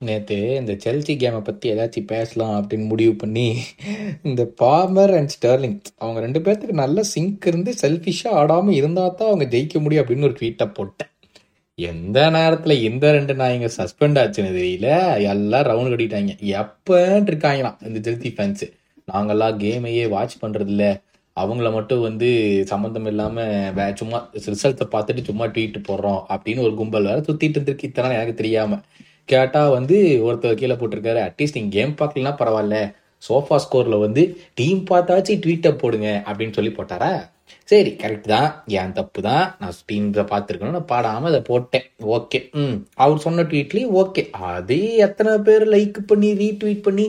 நேற்று இந்த செல்சி கேமை பற்றி ஏதாச்சும் பேசலாம் அப்படின்னு முடிவு பண்ணி இந்த பாமர் அண்ட் ஸ்டர்லிங் அவங்க ரெண்டு பேர்த்துக்கு நல்ல சிங்க் இருந்து செல்ஃபிஷாக ஆடாமல் இருந்தால் தான் அவங்க ஜெயிக்க முடியும் அப்படின்னு ஒரு ட்வீட்டை போட்டேன். எந்த நேரத்தில் இந்த ரெண்டு நாயங்க சஸ்பெண்ட் ஆச்சுன்னு தெரியல எல்லாம் ரவுண்ட் கட்டிட்டாங்க. எப்போன்ட்டு இருக்காங்களாம் இந்த செல்சி ஃபேன்ஸு நாங்கெல்லாம் கேமையே வாட்ச் பண்ணுறதில்ல அவங்கள மட்டும் வந்து சம்மந்தம் இல்லாமல் வே சும்மா ரிசல்ட்டை பார்த்துட்டு சும்மா ட்வீட் போடுறோம் அப்படின்னு ஒரு கும்பல் வேறு சுற்றிட்டு இருந்திருக்கு. இத்தனை எனக்கு தெரியாமல் கேட்டால் வந்து ஒருத்தர் கீழே போட்டிருக்காரு. அட்லீஸ்ட் நீங்கள் கேம் பார்க்கலனா பரவாயில்ல. சோஃபா ஸ்கோரில் வந்து டீம் பார்த்தாச்சு ட்வீட்டை போடுங்க அப்படின்னு சொல்லி போட்டாரா? சரி கரெக்ட் தான். என் தப்பு தான்? நான் டீம்ஸை பார்த்துருக்கணும் நான் பாடாமல் அதை போட்டேன். ஓகே ம். அவர் சொன்ன ட்வீட்லேயும் ஓகே அதே எத்தனை பேர் லைக் பண்ணி ரீட்வீட் பண்ணி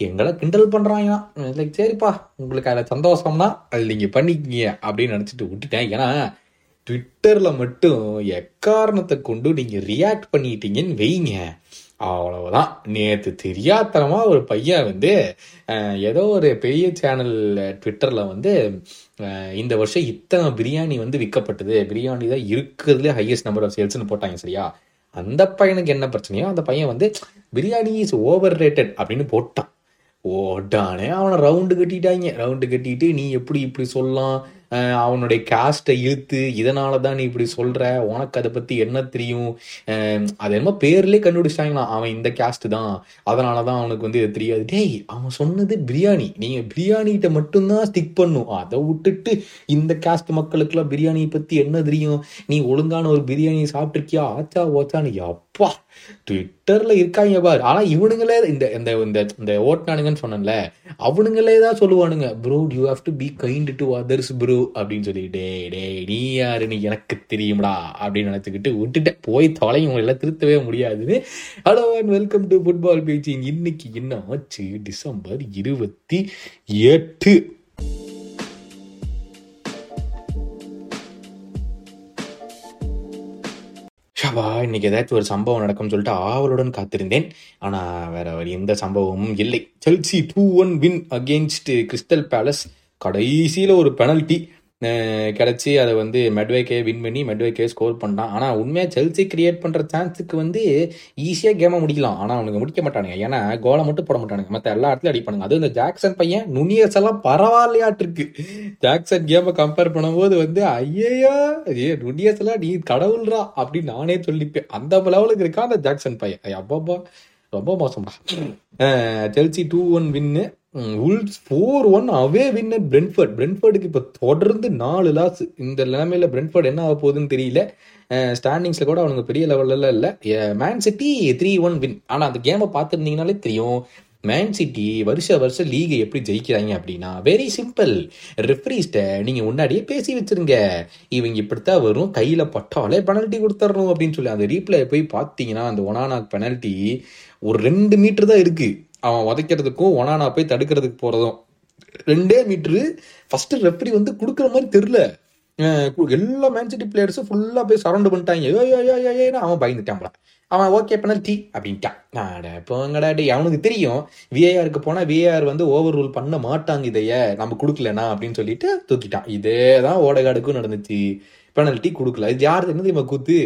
எங்களை கிண்டல் பண்ணுறாங்க லைக் சரிப்பா உங்களுக்கு அதில் சந்தோஷம்னா அது நீங்கள் பண்ணிக்கிங்க அப்படின்னு நினச்சிட்டு விட்டுட்டேன். ஏன்னா ட்விட்டரில் மட்டும் எக்காரணத்தை கொண்டு நீங்கள் ரியாக்ட் பண்ணிட்டீங்கன்னு வைங்க. அவ்வளவுதான். நேற்று தெரியாத்தனமாக ஒரு பையன் வந்து ஏதோ ஒரு பெரிய சேனல் ட்விட்டரில் வந்து இந்த வருஷம் இத்தனை பிரியாணி வந்து விற்கப்பட்டது பிரியாணி தான் இருக்கிறதுலே ஹையஸ்ட் நம்பர் ஆஃப் சேல்ஸ்னு போட்டாங்க சரியா? அந்த பையனுக்கு என்ன பிரச்சனையோ அந்த பையன் வந்து பிரியாணி இஸ் ஓவர் ரேட்டட் அப்படின்னு போட்டான். ஓடானே அவனை ரவுண்டு கட்டிட்டாங்க. ரவுண்டு கட்டிட்டு நீ எப்படி இப்படி சொல்லலாம்? அவனுடைய காஸ்ட்டை இழுத்து இதனால தான் நீ இப்படி சொல்ற? உனக்கு அதை பத்தி என்ன தெரியும்? அது என்னமோ பேர்லேயே கண்டுபிடிச்சிட்டாங்களாம் அவன் இந்த காஸ்ட் தான். அதனால தான் அவனுக்கு வந்து இது தெரியாது. டேய் அவன் சொன்னது பிரியாணி. நீங்க பிரியாணிகிட்ட மட்டும்தான் ஸ்டிக் பண்ணும். அதை விட்டுட்டு இந்த காஸ்ட் மக்களுக்கெல்லாம் பிரியாணியை பத்தி என்ன தெரியும்? நீ ஒழுங்கான ஒரு பிரியாணி சாப்பிட்ருக்கியா ஆச்சா ஓச்சான்னு அப்பா ட்விட்டர்ல இருக்காங்க பாரு. ஆனா இவனுங்களே இந்த இந்த இந்த இந்த ஓட்டுனானுங்கன்னு சொன்னேன்ல அவனுங்களே தான் சொல்லுவானுங்க bro you have to be kind to others bro அப்படின்னு சொல்லி டே டே நீ யாருன்னு எனக்கு தெரியும்டா அப்படின்னு நினச்சிக்கிட்டு விட்டுட்டேன் போய் தொலையும் உங்களெல்லாம் திருத்தவே முடியாதுன்னு. Hello and welcome to football patching இன்னைக்கு என்ன ஆச்சு? டிசம்பர் இருபத்தி எட்டு. ஷபா இன்னைக்கு ஏதாச்சும் ஒரு சம்பவம் நடக்கும்னு சொல்லிட்டு ஆவலுடன் காத்திருந்தேன். ஆனா வேற எந்த சம்பவமும் இல்லை. Chelsea two one win against Crystal Palace கடைசியில ஒரு பெனல்ட்டி கிடச்சி அதை வந்து மெட்வேக்கே வின் பண்ணி மெட்வேக்கே ஸ்கோர் பண்ணான் ஆனால் உண்மையாக செல்சி கிரியேட் பண்ணுற சான்ஸுக்கு வந்து ஈஸியாக கேமை முடிக்கலாம். ஆனால் அவனுக்கு முடிக்க மாட்டானுங்க. ஏன்னா கோலை மட்டும் போட மாட்டானுங்க. மற்ற எல்லா இடத்துலையும் அடிப்பானுங்க அது இந்த ஜாக்சன் பையன் நுனியர்ஸ் எல்லாம் பரவாயில்லையாட்டிருக்கு ஜாக்சன் கேமை கம்பேர் பண்ணும்போது வந்து ஐயையா ஏ நுனியர்ஸ் எல்லாம் நீ கடவுள்ரா அப்படின்னு நானே சொல்லிப்பேன். அந்த லெவலுக்கு இருக்கான் அந்த ஜாக்சன் பையன். அப்பப்பா ரொம்ப மோசம்டா. Chelsea two one win Wolves four one away win at Brentford பிரென்ஃபர்டுக்கு இப்போ தொடர்ந்து நாலு லாஸ் இந்த நிலைமையில பிரென்ஃபர்ட் என்ன ஆக போகுதுன்னு தெரியல. ஸ்டாண்டிங்ஸில் கூட அவனுங்க பெரிய லெவல்ல இல்லை. Man City three one win ஆனால் அந்த கேமை பார்த்துருந்தீங்கனாலே தெரியும். மேன் சிட்டி வருஷ வருஷம் லீகை எப்படி ஜெயிக்கிறாங்க அப்படின்னா வெரி சிம்பிள் ரெஃப்ரிஸ்ட நீங்கள் முன்னாடியே பேசி வச்சுருங்க. இவங்க இப்படித்தான் வரும். கையில் பட்டாலே பெனல்ட்டி கொடுத்துட்றோம் அப்படின்னு சொல்லி அந்த ரீப்ளை போய் பார்த்தீங்கன்னா அந்த ஒனானாக் பெனல்ட்டி ஒரு ரெண்டு மீட்டர் தான் இருக்குது அவன் உதைக்கிறதுக்கும் ஒனானா போய் தடுக்கிறதுக்கு போகிறதும் ரெண்டே மீட்ரு ஃபஸ்ட்டு ரெஃப்ரி வந்து கொடுக்குற மாதிரி தெரில கு- எல்லா மேன்சிட்டி பிளேயர்ஸும் ஃபுல்லாக போய் சரௌண்ட் பண்ணிட்டாங்க. ஏய், ஏய், ஏய், அவன் பயந்துட்டான் அவன் ஓகே பெனல்ட்டி அப்படின்ட்டான். அட போங்கடா டே அவனுக்கு தெரியும். விஏஆருக்கு போனால் விஏஆர் வந்து ஓவர் ரூல் பண்ண மாட்டாங்க இதைய. நம்ம கொடுக்கலனா அப்படின்னு சொல்லிட்டு தூக்கிட்டான். இதே தான் ஓடகாடுக்கும் நடந்துச்சு. பெனல்ட்டி கொடுக்கல. இது யார் என்ன தெரியுமா கூத்து?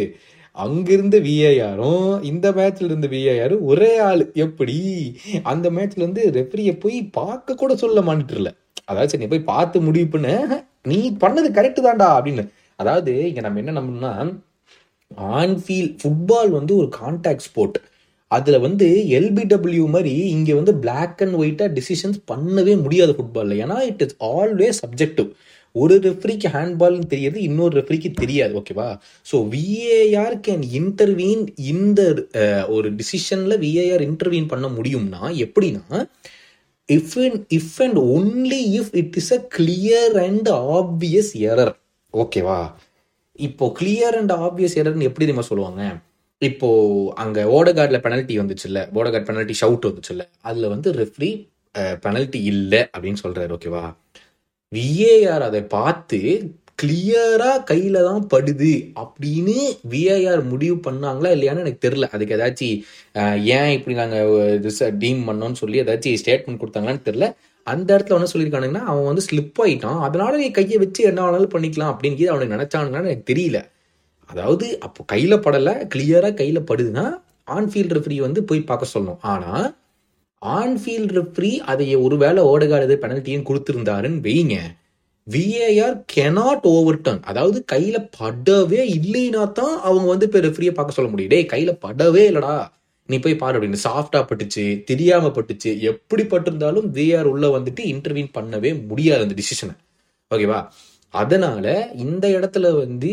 அங்கிருந்த விஏஆரும் இந்த மேட்ச்ல இருந்த விஏஆரும் ஒரே ஆள். எப்படி? அந்த மேட்ச்ல வந்து ரெஃப்ரியை போய் பார்க்க கூட சொல்ல மாட்டிருல அதாவது சரி நீ போய் பார்த்து முடிவு பண்ண நீ பண்ணது கரெக்டு தான்டா அப்படின்னு. அதாவது இங்க நம்ம என்ன நம்பணும்னா ஆன்ஃபீல் ஃபுட்பால் வந்து ஒரு கான்டாக்ட் ஸ்போர்ட் அதில் வந்து எல்பிடபிள்யூ மாதிரி இங்கே வந்து பிளாக் அண்ட் ஒயிட்டாக டிசிஷன்ஸ் பண்ணவே முடியாது ஃபுட்பாலில் ஏன்னா இட் இஸ் ஆல்வேஸ் சப்ஜெக்டிவ் ஒரு ரெஃப்ரிக்கு ஹேண்ட்பால்னு தெரியாது இன்னொரு ரெஃப்ரிக்கு தெரியாது ஓகேவா ஸோ விஏஆர் கேன் இன்டர்வீன் இந்த ஒரு டிசிஷனில் விஏஆர் இன்டர்வீன் பண்ண முடியும்னா எப்படின்னா if if and only if it is a clear and obvious error ஓகேவா இப்போ கிளியர் அண்ட் ஆப்வியஸ் எரர்னு எப்படி தெரியுமா சொல்லுவாங்க? இப்போ அங்கே ஓடகார்டில் பெனல்ட்டி வந்துச்சுல்ல ஓடகார்ட் பெனல்ட்டி ஷவுட் வந்துச்சுல்ல அதில் வந்து ரெஃப்ரி பெனல்ட்டி இல்லை அப்படின்னு சொல்கிறாரு ஓகேவா விஏஆர் அதை பார்த்து கிளியரா கையில தான் படுது அப்படின்னு விஏஆர் முடிவு பண்ணாங்களா இல்லையான்னு எனக்கு தெரியல. அதுக்கு ஏதாச்சும் ஏன் இப்படி நாங்க டீம் பண்ணோம்னு சொல்லி ஏதாச்சும் ஸ்டேட்மெண்ட் கொடுத்தாங்களான்னு தெரியல. அந்த இடத்துல என்ன சொல்லியிருக்கானுங்கன்னா அவன் வந்து ஸ்லிப் ஆயிட்டான். அதனால நீ கையை வச்சு என்ன வேணாலும் பண்ணிக்கலாம் அப்படின்னு அவனுக்கு நினைச்சானுங்கன்னு எனக்கு தெரியல. அதாவது அப்போ கையில படல கிளியரா கையில படுதுன்னா ஆன்ஃபீல்ட் ரெஃப்ரி வந்து போய் பார்க்க சொல்லணும். ஆனால் ஆன்ஃபீல்ட் ரெஃப்ரி அதை ஒருவேளை ஓடகாடு பெனல்ட்டியும் கொடுத்துருந்தாருன்னு வைங்க. விஏஆர் கெனாட் ஓவர் டர்ன் அதாவது கையில படவே இல்லைனா தான் அவங்க வந்து இப்போ ரெஃப்ரியை பார்க்க சொல்ல முடியும். டேய் கையில படவே இல்லடா. நீ போய் பாரு அப்படின்னு சாஃப்டா பட்டுச்சு தெரியாம பட்டுச்சு எப்படி பட்டிருந்தாலும் விஆர் உள்ள வந்துட்டு இன்டர்வியூன் பண்ணவே முடியாது அந்த டிசிஷனை ஓகேவா அதனால இந்த இடத்துல வந்து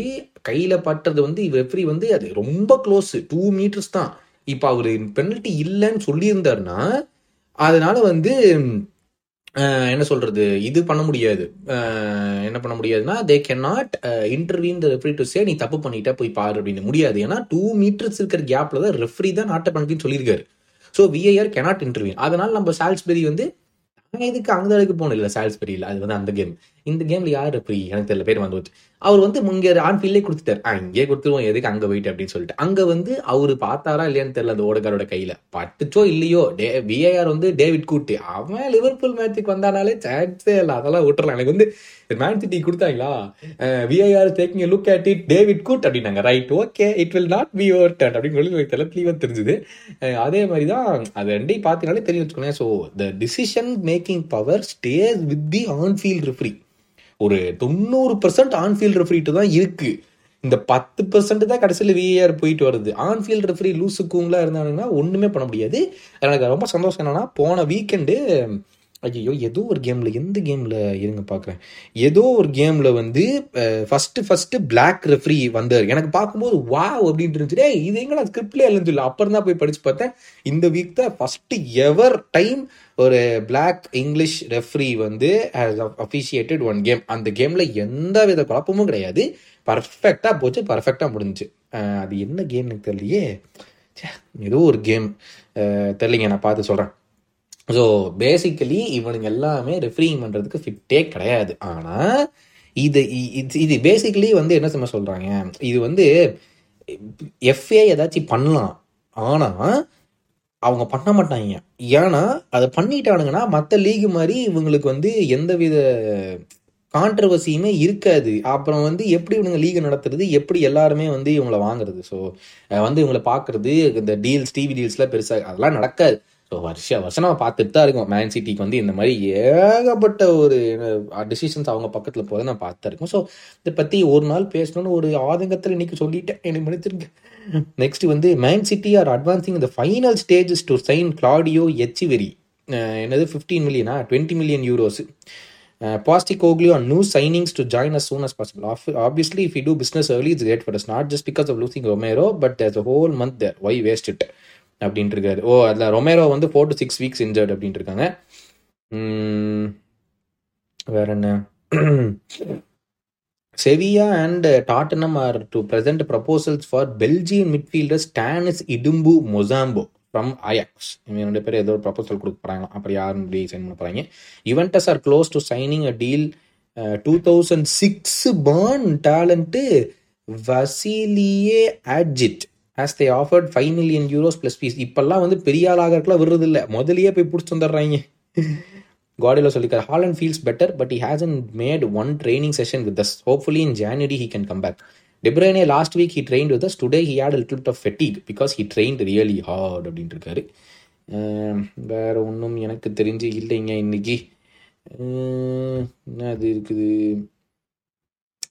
கையில பட்டது வந்து ரெஃப்ரி வந்து அது ரொம்ப க்ளோஸ் டூ மீட்டர்ஸ் தான். இப்போ அவரு பெனல்ட்டி இல்லைன்னு சொல்லியிருந்தாருன்னா அதனால வந்து என்ன சொல்றது? இது பண்ண முடியாது. என்ன பண்ண முடியாதுன்னா they can not intervene the referee to say நீ தப்பு பண்ணிட்ட போய் பாரு அப்படின்னு. முடியாது. ஏன்னா டூ மீட்டர்ஸ் இருக்கிற கேப்ல தான் ரெஃப்ரி தான் நாட்ட பண்ணின்னு சொல்லியிருக்காரு. ஸோ விஐஆர் கெனாட் இன்டர்வியூன் அதனால நம்ம சால்ஸ்பெரி வந்து நான் இதுக்கு அந்த அளவுக்கு போகணும் இல்லை. சால்ஸ்பெரியில் அது வந்து அந்த கேம் இந்த கேம்ல யார் ரெஃப்ரி எனக்கு தெரியல. பேர் வந்து அவர் வந்து இங்கே ஆன்ஃபீல்டே கொடுத்துட்டார். ஆ இங்கே கொடுத்துருவோம். எதுக்கு அங்கே போயிட்டு? அப்படின்னு சொல்லிட்டு. அங்கே வந்து அவர் பார்த்தாரா இல்லையான்னு தெரியல அந்த ஓடக்காரோட கையில். பட்டுச்சோ இல்லையோ டே விஏஆர் வந்து டேவிட் கூட்டு அவன் லிவர்பூல் மேட்சுக்கு வந்தானாலே சான்ஸே இல்லை. அதெல்லாம் விட்டுறலாம். எனக்கு வந்து மேன் சிட்டி கொடுத்தாங்களா? VAR taking look at it David Coote அப்படின்னாங்க. Right okay it will not be overturn அப்படின்னு சொல்லி எனக்கு தெளிவாக தெரிஞ்சுது. அதே மாதிரி தான் அது ரெண்டையும் பார்த்தீங்கனாலே தெரியும் வச்சுக்கோங்களேன். So the decision making power stays with the on field referee ஒரு தொண்ணூறு பர்சன்ட் ஆன்ஃபீல்ட் ரெஃப்ரிட்டு தான் இருக்குது இந்த பத்து பர்சன்ட் தான் கடைசியில் விஏஆர் போயிட்டு வருது. ஆன்ஃபீல்ட் ரெஃப்ரி லூசுக்குங்களா இருந்தாங்கன்னா ஒன்றுமே பண்ண முடியாது. எனக்கு ரொம்ப சந்தோஷம் என்னென்னா போன வீக்கெண்டு ஐயோ ஏதோ ஒரு கேமில் எந்த கேமில் இருங்க பார்க்குறேன் ஏதோ ஒரு கேமில் வந்து ஃபஸ்ட்டு ஃபஸ்ட்டு பிளாக் ரெஃப்ரி வந்தார். எனக்கு பார்க்கும்போது வா அப்படின்ட்டு இருந்துச்சு. டே இது எங்கடா ஸ்கிரிப்ட்லேயே இல்லைன்னு சொல்லி அப்புறம் தான் போய் படிச்சு பார்த்தேன். இந்த வீக் தான் ஃபஸ்ட்டு எவர் டைம் ஒரு பிளாக் இங்கிலீஷ் ரெஃப்ரி வந்து அஃபிஷியேட்டட் ஒன் கேம் அந்த கேமில் எந்த வித குழப்பமும் கிடையாது. பர்ஃபெக்டாக போச்சு பர்ஃபெக்டாக முடிஞ்சுச்சு. அது என்ன கேம் எனக்கு தெரியலையே. ச்சே, ஏதோ ஒரு கேம் தெரியலைங்க நான் பார்த்து சொல்கிறேன் ஸோ பேசிக்கலி இவனுங்க எல்லாமே ரெஃப்ரிங் பண்ணுறதுக்கு ஃபிட்டே கிடையாது. ஆனால் இது இது இது பேசிக்கலி வந்து என்ன சும்மா சொல்கிறாங்க இது வந்து எஃப்ஏ ஏதாச்சும் பண்ணலாம். ஆனால் அவங்க பண்ண மாட்டாங்க. ஏன்னா அதை பண்ணிட்டானுங்கன்னா மற்ற லீக் மாதிரி இவங்களுக்கு வந்து எந்தவித கான்ட்ரவர்சியுமே இருக்காது. அப்புறம் வந்து எப்படி இவனுங்க லீக் நடத்துறது? எப்படி எல்லாருமே வந்து இவங்கள வாங்குறது? ஸோ வந்து இவங்களை பார்க்கறது இந்த டீல்ஸ் டிவி டீல்ஸ்லாம் பெருசாக அதெல்லாம் நடக்காது. ஸோ வருஷ வருஷம் நம்ம பார்த்துட்டு தான் இருக்கோம். மேன் சிட்டிக்கு வந்து இந்த மாதிரி ஏகப்பட்ட ஒரு டிசிஷன்ஸ் அவங்க பக்கத்தில் போகிறத நான் பார்த்து இருக்கோம். ஸோ இதை பற்றி ஒரு நாள் பேசணும்னு ஒரு ஆதங்கத்தில் இன்னைக்கு சொல்லிட்டேன். எனக்கு மன்னிச்சிருங்க. நெக்ஸ்ட் வந்து மேன் சிட்டி ஆர் அட்வான்சிங் இந்த final stages to sign Claudio Echeverri என்னது ஃபிஃப்டீன் மில்லியனா twenty million euros Postecoglou கோக்லியோ and new signings to join as soon as possible Obviously, if we do business early, it's great for us. Not just because of losing Romero, but there's a whole month there Why waste it அப்படின்ட்டு இருக்காரு ஓ அதில் Romero வந்து four to six weeks injured அப்படின்ட்டு இருக்காங்க வேற என்ன? Sevilla and Tottenham are to present proposals for Belgian midfielder Stanis Idumbo Muzambo from Ajax இவங்க ரெண்டு பேரும் ஏதோ ஒரு ப்ரப்போசல் கொடுக்க போகிறாங்க அப்புறம் யாரும் இப்படி சைன் பண்ண போகிறாங்க Juventus are close to signing a deal two thousand six born talent Vasilije Adzic as they offered five million euros plus fees இப்போல்லாம் வந்து பெரிய ஆளாகிறதுக்குலாம் விடுறது இல்லை முதலியே போய் பிடிச்சி வந்துடுறாங்க. காடியில் சொல்லிக்கார் Haaland feels better but he has made one training session with us hopefully in January he can come back De Bruyne last week he train with us today he had little of fatigue because he train really hard அப்படின்ட்டு இருக்காரு. வேறு வேற ஒன்றும் எனக்கு தெரிஞ்சு இல்லைங்க இன்னைக்கு. என்ன அது இருக்குது?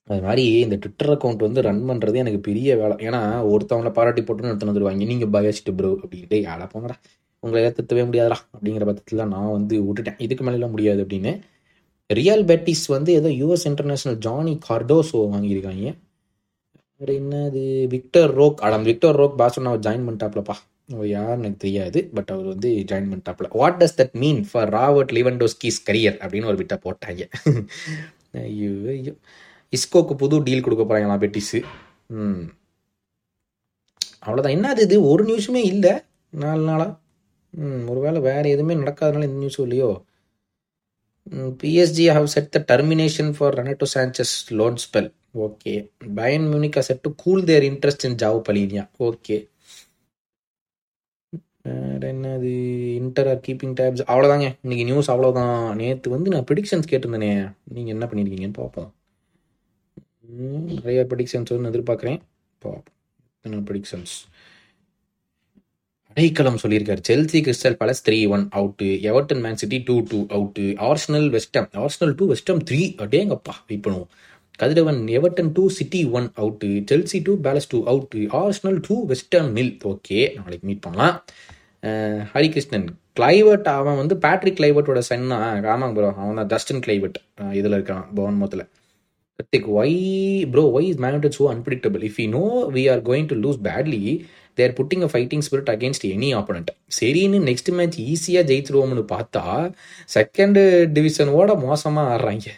அது மாதிரி இந்த ட்விட்டர் அக்கௌண்ட் வந்து ரன் பண்ணுறது எனக்கு பெரிய வேலை. ஏன்னா ஒருத்தவங்கள பாராட்டி போட்டுன்னு ஒருத்தன் வந்துடுவாங்க நீங்கள் பயஸ்ட்டு ப்ரோ அப்படின்ட்டு யாரா போங்கடா. உங்களை ஏற்றுத்தவே முடியாதுடா அப்படிங்கிற பட்சத்தில் நான் வந்து விட்டுட்டேன். இதுக்கு மேலாம் முடியாது அப்படின்னு. ரியல் பெட்டிஸ் வந்து ஏதோ யூஎஸ் இன்டர்நேஷ்னல் ஜானி கார்டோஸோ வாங்கியிருக்காங்க. வேறு என்னது? விக்டர் ரோக் அடம் விக்டர் ரோக் பாசன் அவர் ஜாயின் பண்ணிட்டாப்லப்பா. அவர் யாருன்னு எனக்கு தெரியாது. பட் அவர் வந்து join பண்ணிட்டாப்ல. What does that mean for Robert Lewandowski's career அப்படின்னு ஒரு விட்டா போட்டாங்க. ஐயோ ஐயோ. இஸ்கோக்கு புது டீல் கொடுக்க போகிறாங்களா பெட்டிஸு? ம். அவ்வளோதான் என்னது இது? ஒரு நியூஸுமே இல்லை. நாலு நாளாக ம் ஒருவேளை வேறு எதுவுமே நடக்காதனால இந்த நியூஸும் இல்லையோ? PSG have set the termination for Renato Sanches loan spell okay. Bayern Munich set to cool their interest in Joao Palhinha okay. வேற என்னது? இன்டர் ஆர் கீப்பிங் டேப்ஸ் அவ்வளோதாங்க இன்னைக்கு நியூஸ் அவ்வளோதான் நேற்று வந்து நான் ப்ரிடிக்ஷன்ஸ் கேட்டிருந்தேனே. நீங்கள் என்ன பண்ணியிருக்கீங்கன்னு பார்ப்போம். நிறைய ப்ரிடிக்ஷன்ஸ் வந்து எதிர்பார்க்குறேன். பார்ப்போம் எத்தனை அடைக்கலம் சொல்லியிருக்காரு. Chelsea Crystal Palace three one out Everton Man City two two out Arsenal West Ham Arsenal two West Ham three அடேங்கப்பா வெயிட் பண்ணுவோம். Kathiravan Everton two City one out Chelsea two Palace two out Arsenal two West Ham nil okay நாளைக்கு meet பண்ணலாம். ஹரிகிருஷ்ணன் கிளைவர்ட் அவன் வந்து Patrick கிளைவர்ட்டோட chana ஆமாங்க bro அவன் தான் Dustin கிளைவர்ட் இதில் இருக்கான் Pavan Karthik, why bro why is Man United so if If we know we are going to lose badly, they're putting a fighting spirit against any opponent சரின்னு next match ஈஸியாக ஜெயிச்சிருவோம்னு பார்த்தா second டிவிஷனோட மோசமாக ஆடுறாங்க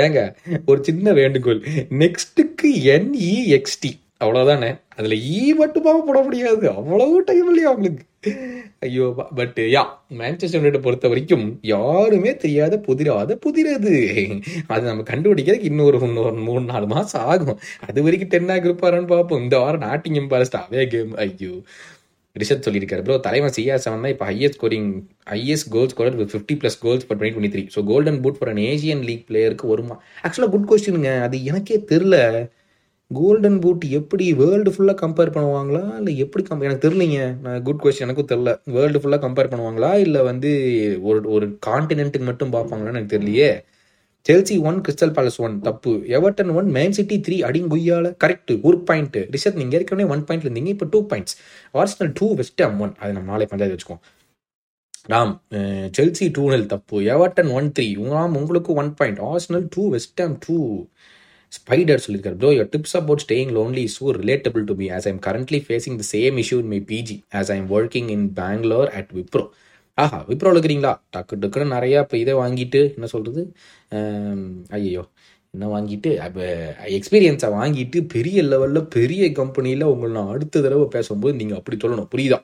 ஏங்க ஒரு சின்ன வேண்டுகோள் நெக்ஸ்ட்டுக்கு என்இஎக்ஸ்டி அவ்வளோதானே அதில் ஈ e மட்டுமாக போட முடியாது. அவ்வளவு டைம் இல்லையா அவங்களுக்கு? ஐயோ பட் யா மேன்செஸ்டர் யுனைடெட் பொறுத்த வரைக்கும் யாருமே தெரியாத புதிராத புதிரது அது. நம்ம கண்டுபிடிக்கிறதுக்கு இன்னொரு இன்னொரு மூணு நாலு மாதம் ஆகும். அது வரைக்கும் டென்னாக இருப்பாரான்னு பார்ப்போம். இந்த வாரம் நாட்டிங்கம் பாரஸ்ட் அவே கேம் ஐயோ. ரிஷத் சொல்லியிருக்காரு ப்ரோ தலைவன் சிஆர் செவன் தான் இப்போ highest scoring highest goal scorer with fifty plus goals for twenty twenty three so golden boot for an Asian league பிளேயருக்கு வருமா ஆக்சுவலாக குட் கொஸ்டினுங்க அது எனக்கே தெரில கோல்டன் பூட் எப்படி வேர்ல்டு ஃபுல்லாக கம்பேர் பண்ணுவாங்களா? இல்லை எப்படி கம்பேர் எனக்கு தெரிலிங்க நான் குட் கொஸ்டின் எனக்கும் தெரில வேர்ல்டு ஃபுல்லாக கம்பேர் பண்ணுவாங்களா? இல்லை வந்து ஒரு ஒரு காண்டினென்ட்டுக்கு மட்டும் பார்ப்பாங்களான்னு எனக்கு தெரியலையே. Chelsea one Crystal Palace one தப்பு. Everton one Man City three அடிங்குய்யால. Correct ஒரு பாயிண்ட் ரிஷத் நீங்கள் ஏற்கனவே ஒன் பாயிண்ட்ல இருந்தீங்க இப்போ two points Arsenal two West Ham one அது நம்ம நாளை பஞ்சாயத்து வச்சுக்கோம் ராம் செல்சி டூ நெல் தப்பு. எவர்டன் ஒன் த்ரீ ராம் உங்களுக்கு one point Arsenal two West Ham two Spider சொல்லியிருக்காரு bro your tips about staying lonely is so relatable to me as I'm currently facing the same issue in my PG as I'm working in Bangalore at Wipro ஆஹா விப்ரோவில் இருக்கிறீங்களா? டக்கு டக்குன்னு நிறையா இப்போ இதை வாங்கிட்டு என்ன சொல்கிறது ஐயோ என்ன வாங்கிட்டு? அப்போ எக்ஸ்பீரியன்ஸை வாங்கிட்டு பெரிய லெவலில் பெரிய கம்பெனியில் உங்களை நான் அடுத்த தடவை பேசும்போது நீங்கள் அப்படி சொல்லணும். புரியுதா?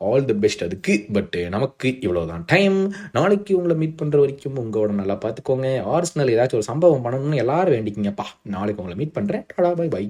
ஆல் தி பெஸ்ட் அதுக்கு பட் eh, நமக்கு இவ்வளோதான் டைம் நாளைக்கு உங்களை மீட் பண்ணுற வரைக்கும் உங்களோட நல்லா பார்த்துக்கோங்க. ஆர்ஸ்னல் ஏதாச்சும் ஒரு சம்பவம் பண்ணணும்னு எல்லாரும் வேண்டிக்கிங்கப்பா. நாளைக்கு உங்களை மீட் பண்ணுறேன் டாடா பை பை